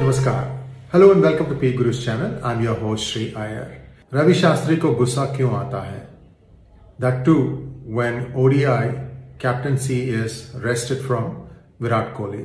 नमस्कार। Hello and welcome to P Gurus channel I am your host Sree Iyer Ravi Shastri को गुस्सा क्यों आता है that too when ODI captaincy is rested from Virat Kohli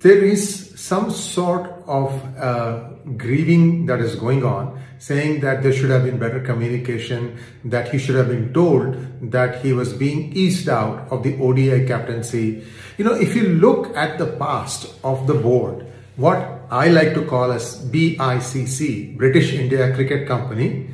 there is some sort of uh, grieving that is going on, saying that there should have been better communication, that he should have been told that he was being eased out of the ODI captaincy. You know, if you look at the past of the board, what I like to call as BICC, British India Cricket Company,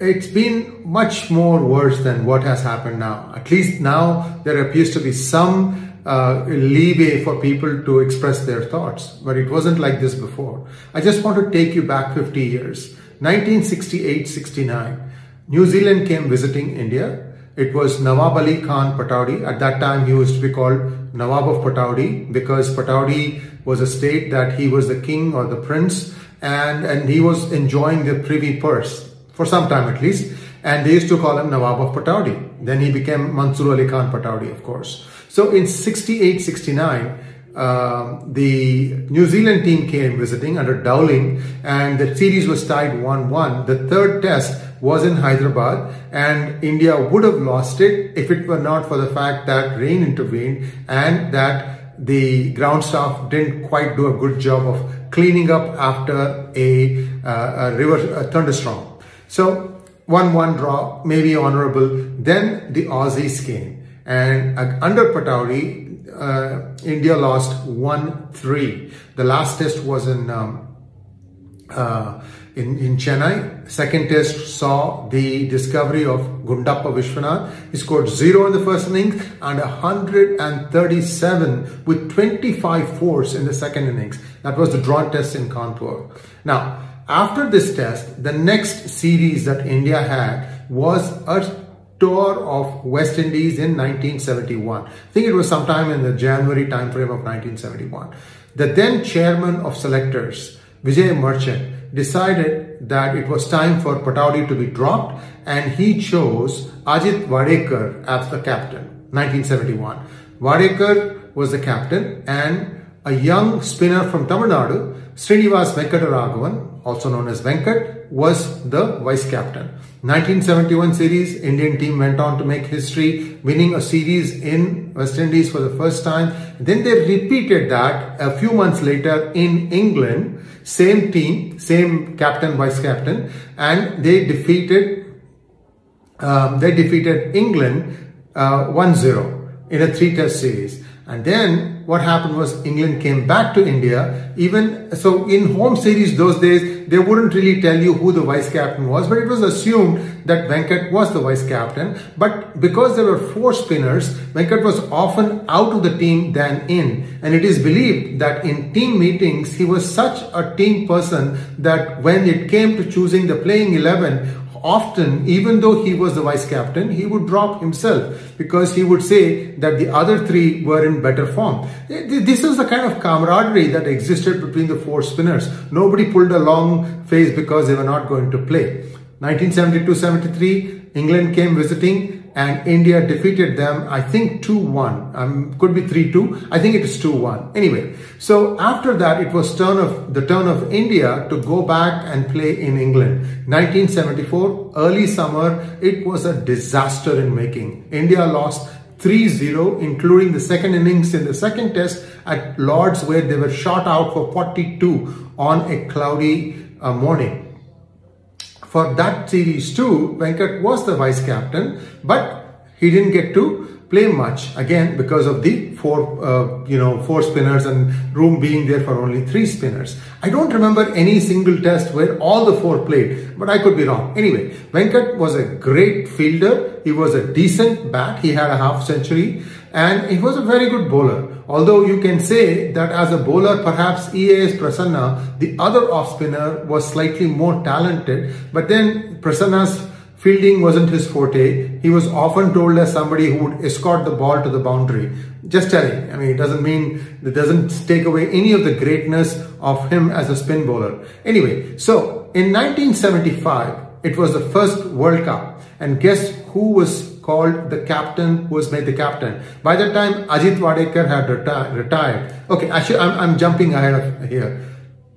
it's been much more worse than what has happened now. At least now there appears to be some uh, leeway for people to express their thoughts, but it wasn't like this before. I just want to take you back 50 years. 1968-69, New Zealand came visiting India. It was Nawab Ali Khan Pataudi. At that time, he used to be called Nawab of Pataudi because Pataudi was a state that he was the king or the prince and, and he was enjoying the privy purse for some time at least. And they used to call him Nawab of Pataudi. Then he became Mansur Ali Khan Pataudi, of course. So in 68 69, uh, the New Zealand team came visiting under Dowling, and the series was tied 1 1. The third test was in Hyderabad, and India would have lost it if it were not for the fact that rain intervened and that the ground staff didn't quite do a good job of cleaning up after a, uh, a river a thunderstorm. So 1 1 draw, maybe honorable. Then the Aussies came. And under Pataudi, uh, India lost 1-3. The last test was in, um, uh, in, in Chennai. Second test saw the discovery of Gundappa Vishwanath. He scored zero in the first innings and 137 with 25 fours in the second innings. That was the drawn test in Kanpur. Now, after this test, the next series that India had was a tour of West Indies in 1971. I think it was sometime in the January timeframe of 1971. The then chairman of selectors, Vijay Merchant, decided that it was time for Pataudi to be dropped and he chose Ajit Wadekar as the captain, 1971. Wadekar was the captain and a young spinner from Tamil Nadu, Srinivas Venkataraghavan, also known as Venkat, was the vice captain. 1971 series, Indian team went on to make history, winning a series in West Indies for the first time. Then they repeated that a few months later in England, same team, same captain, vice captain, and they defeated um, they defeated England uh, 1-0 in a three-test series. And then what happened was England came back to India. Even so, in home series those days, they wouldn't really tell you who the vice captain was, but it was assumed that Venkat was the vice captain. But because there were four spinners, Venkat was often out of the team than in. And it is believed that in team meetings, he was such a team person that when it came to choosing the playing 11, often, even though he was the vice captain, he would drop himself because he would say that the other three were in better form. This is the kind of camaraderie that existed between the four spinners. Nobody pulled a long face because they were not going to play. 1972-73, England came visiting and India defeated them, I think 2-1. Um, could be 3-2. I think it is 2-1. Anyway, so after that, it was turn of the turn of India to go back and play in England. 1974, early summer, it was a disaster in making. India lost 3-0, including the second innings in the second test at Lords where they were shot out for 42 on a cloudy uh, morning for that series too, Venkat was the vice captain, but he didn't get to play much again because of the four, uh, you know, four spinners and room being there for only three spinners. I don't remember any single test where all the four played, but I could be wrong. Anyway, Venkat was a great fielder. He was a decent bat. He had a half century and he was a very good bowler. Although you can say that as a bowler, perhaps EAS Prasanna, the other off spinner, was slightly more talented. But then Prasanna's fielding wasn't his forte. He was often told as somebody who would escort the ball to the boundary. Just telling. I mean, it doesn't mean, it doesn't take away any of the greatness of him as a spin bowler. Anyway, so in 1975, it was the first World Cup. And guess who was called the captain who was made the captain. By that time, Ajit Wadekar had reti- retired. Okay, actually, I'm, I'm jumping ahead of here.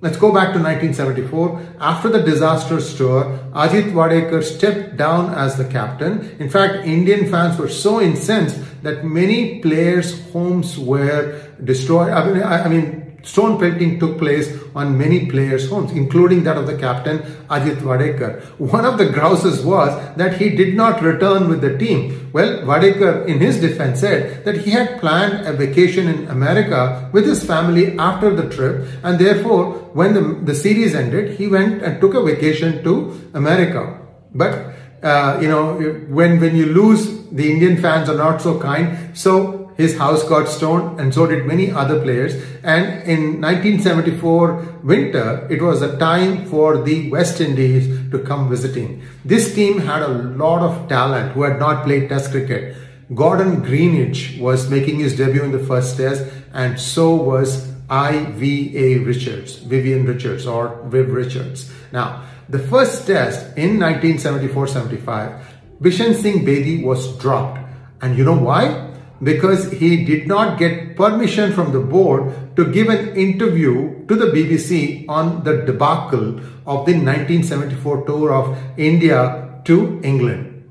Let's go back to 1974. After the disastrous tour, Ajit Wadekar stepped down as the captain. In fact, Indian fans were so incensed that many players' homes were destroyed. I mean, I, I mean Stone pelting took place on many players' homes, including that of the captain Ajit Wadekar. One of the grouses was that he did not return with the team. Well, Wadekar, in his defense, said that he had planned a vacation in America with his family after the trip, and therefore, when the, the series ended, he went and took a vacation to America. But uh, you know, when when you lose, the Indian fans are not so kind. So his house got stoned and so did many other players. And in 1974 winter, it was a time for the West Indies to come visiting. This team had a lot of talent who had not played test cricket. Gordon Greenidge was making his debut in the first test and so was I.V.A. Richards, Vivian Richards or Viv Richards. Now, the first test in 1974-75, Bishan Singh Bedi was dropped. And you know why? Because he did not get permission from the board to give an interview to the BBC on the debacle of the 1974 tour of India to England.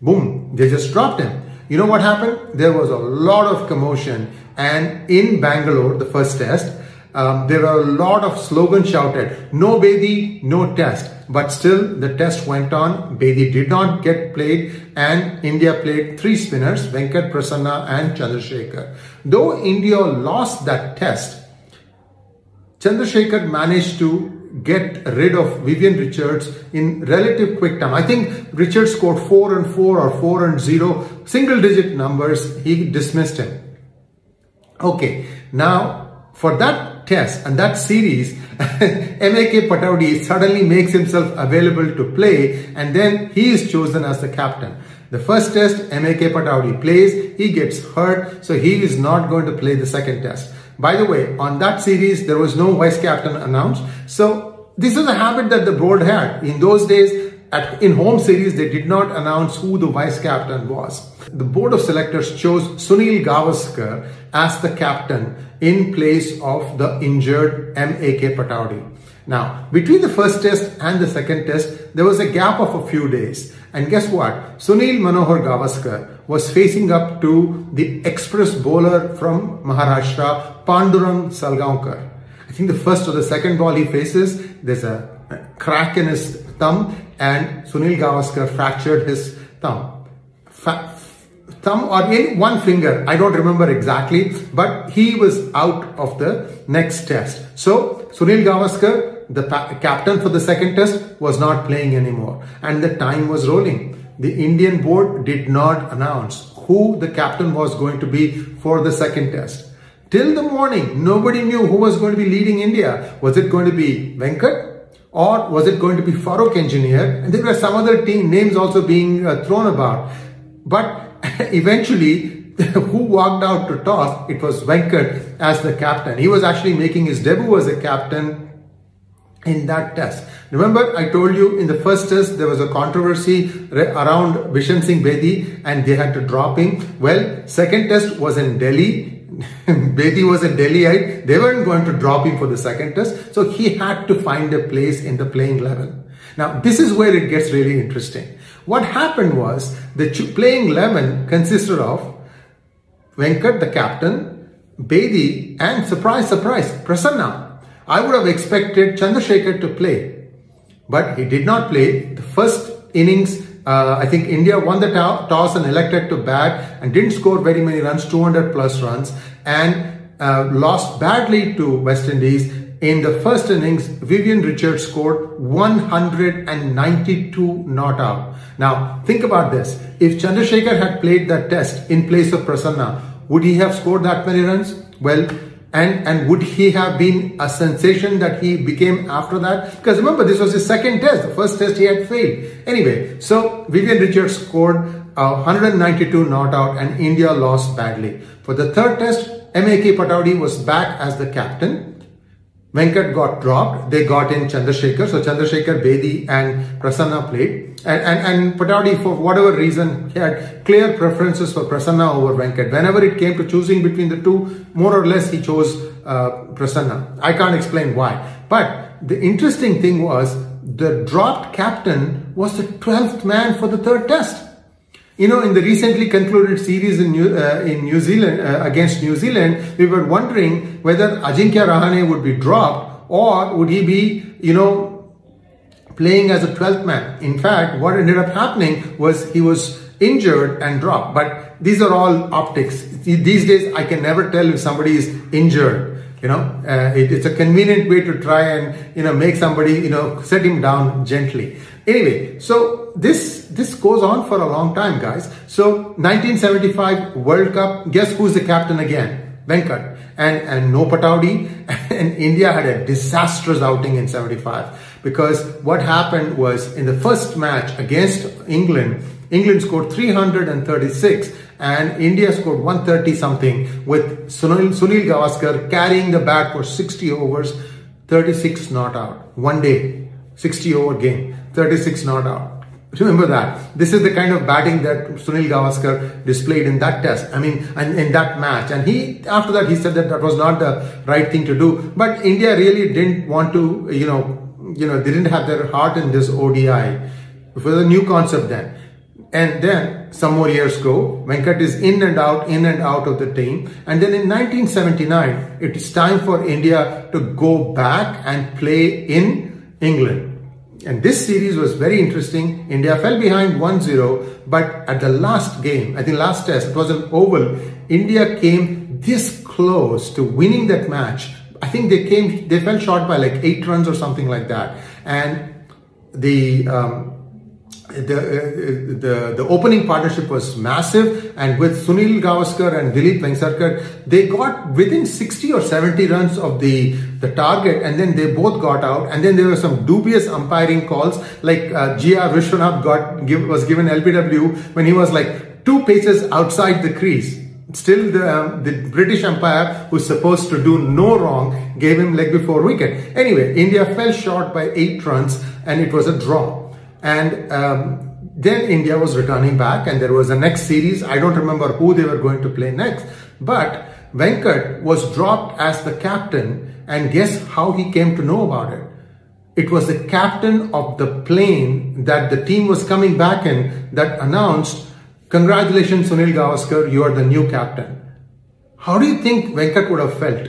Boom, they just dropped him. You know what happened? There was a lot of commotion and in Bangalore, the first test, um, there were a lot of slogans shouted, no Bedi, no test. But still, the test went on. Bedi did not get played, and India played three spinners Venkat Prasanna and Chandrasekhar. Though India lost that test, Chandrasekhar managed to get rid of Vivian Richards in relative quick time. I think Richards scored 4 and 4 or 4 and 0, single digit numbers. He dismissed him. Okay, now for that test and that series, M.A.K. Pataudi suddenly makes himself available to play and then he is chosen as the captain. The first test, M.A.K. Pataudi plays, he gets hurt, so he is not going to play the second test. By the way, on that series, there was no vice captain announced. So this is a habit that the board had. In those days, at, in home series, they did not announce who the vice captain was. The board of selectors chose Sunil Gavaskar as the captain in place of the injured M.A.K. Pataudi. Now, between the first test and the second test, there was a gap of a few days. And guess what? Sunil Manohar Gavaskar was facing up to the express bowler from Maharashtra, Pandurang Salgaonkar. I think the first or the second ball he faces, there's a crack in his thumb and Sunil Gavaskar fractured his thumb. Thumb or in one finger, I don't remember exactly, but he was out of the next test. So Sunil Gavaskar, the captain for the second test, was not playing anymore and the time was rolling. The Indian board did not announce who the captain was going to be for the second test. Till the morning, nobody knew who was going to be leading India. Was it going to be Venkat or was it going to be Farooq Engineer? And there were some other team names also being uh, thrown about. But eventually, who walked out to toss? It was Venkat as the captain. He was actually making his debut as a captain in that test. Remember, I told you in the first test there was a controversy around Bishan Singh Bedi and they had to drop him. Well, second test was in Delhi Bedi was a Delhiite. They weren't going to drop him for the second test. So he had to find a place in the playing 11. Now, this is where it gets really interesting. What happened was the playing 11 consisted of Venkat, the captain, Bedi, and surprise, surprise, Prasanna. I would have expected Chandrasekhar to play, but he did not play. The first innings uh, I think India won the toss and elected to bat and didn't score very many runs, 200 plus runs, and uh, lost badly to West Indies. In the first innings, Vivian Richards scored 192 not out. Now, think about this. If Chandrasekhar had played that test in place of Prasanna, would he have scored that many runs? Well, and and would he have been a sensation that he became after that because remember this was his second test the first test he had failed anyway so vivian richards scored uh, 192 not out and india lost badly for the third test mak pataudi was back as the captain Venkat got dropped. They got in Chandrasekhar. So Chandrasekhar, Bedi and Prasanna played. And, and, and Pataudi, for whatever reason, had clear preferences for Prasanna over Venkat. Whenever it came to choosing between the two, more or less he chose uh, Prasanna. I can't explain why. But the interesting thing was the dropped captain was the 12th man for the third test. You know, in the recently concluded series in New, uh, in New Zealand uh, against New Zealand, we were wondering whether Ajinkya Rahane would be dropped or would he be, you know, playing as a 12th man. In fact, what ended up happening was he was injured and dropped. But these are all optics. These days, I can never tell if somebody is injured you know uh, it, it's a convenient way to try and you know make somebody you know set him down gently. Anyway so this this goes on for a long time guys. So 1975 world cup guess who's the captain again venkat and and no pataudi and india had a disastrous outing in 75 because what happened was in the first match against england england scored 336 and India scored 130 something with Sunil, Sunil Gavaskar carrying the bat for 60 overs, 36 not out. One day, 60 over game, 36 not out. Remember that. This is the kind of batting that Sunil Gavaskar displayed in that test. I mean, and in that match. And he, after that, he said that that was not the right thing to do. But India really didn't want to, you know, you know, they didn't have their heart in this ODI. It was a new concept then. And then some more years go, Venkat is in and out, in and out of the team. And then in 1979, it is time for India to go back and play in England. And this series was very interesting. India fell behind 1-0, but at the last game, I think last test, it was an oval. India came this close to winning that match. I think they came, they fell short by like eight runs or something like that. And the um, the, uh, the, the opening partnership was massive and with Sunil Gavaskar and Dilip Vengsarkar, they got within 60 or 70 runs of the, the target and then they both got out and then there were some dubious umpiring calls like uh, G.R. Vishwanath got, give, was given LBW when he was like two paces outside the crease. Still, the, um, the British umpire, who's supposed to do no wrong, gave him leg before wicket. Anyway, India fell short by eight runs and it was a draw. And um, then India was returning back, and there was a next series. I don't remember who they were going to play next, but Venkat was dropped as the captain, and guess how he came to know about it? It was the captain of the plane that the team was coming back in that announced, Congratulations, Sunil Gavaskar, you are the new captain. How do you think Venkat would have felt?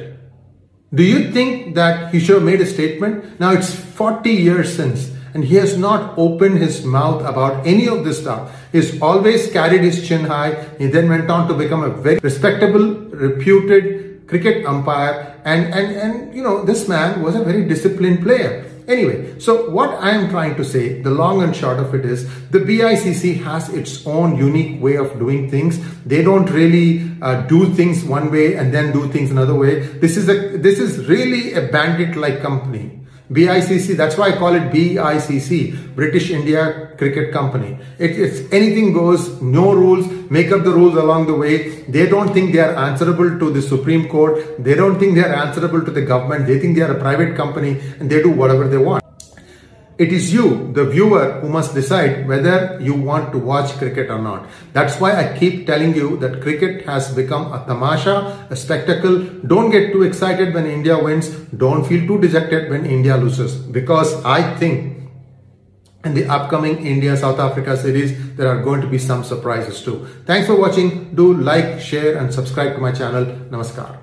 Do you think that he should have made a statement? Now it's 40 years since and he has not opened his mouth about any of this stuff. He's always carried his chin high. He then went on to become a very respectable, reputed cricket umpire. And, and, and you know, this man was a very disciplined player. Anyway, so what I am trying to say, the long and short of it is, the BICC has its own unique way of doing things. They don't really uh, do things one way and then do things another way. This is a this is really a bandit-like company. BICC, that's why I call it BICC, British India Cricket Company. It, it's anything goes, no rules, make up the rules along the way. They don't think they are answerable to the Supreme Court. They don't think they are answerable to the government. They think they are a private company and they do whatever they want. It is you, the viewer, who must decide whether you want to watch cricket or not. That's why I keep telling you that cricket has become a tamasha, a spectacle. Don't get too excited when India wins. Don't feel too dejected when India loses. Because I think in the upcoming India South Africa series, there are going to be some surprises too. Thanks for watching. Do like, share, and subscribe to my channel. Namaskar.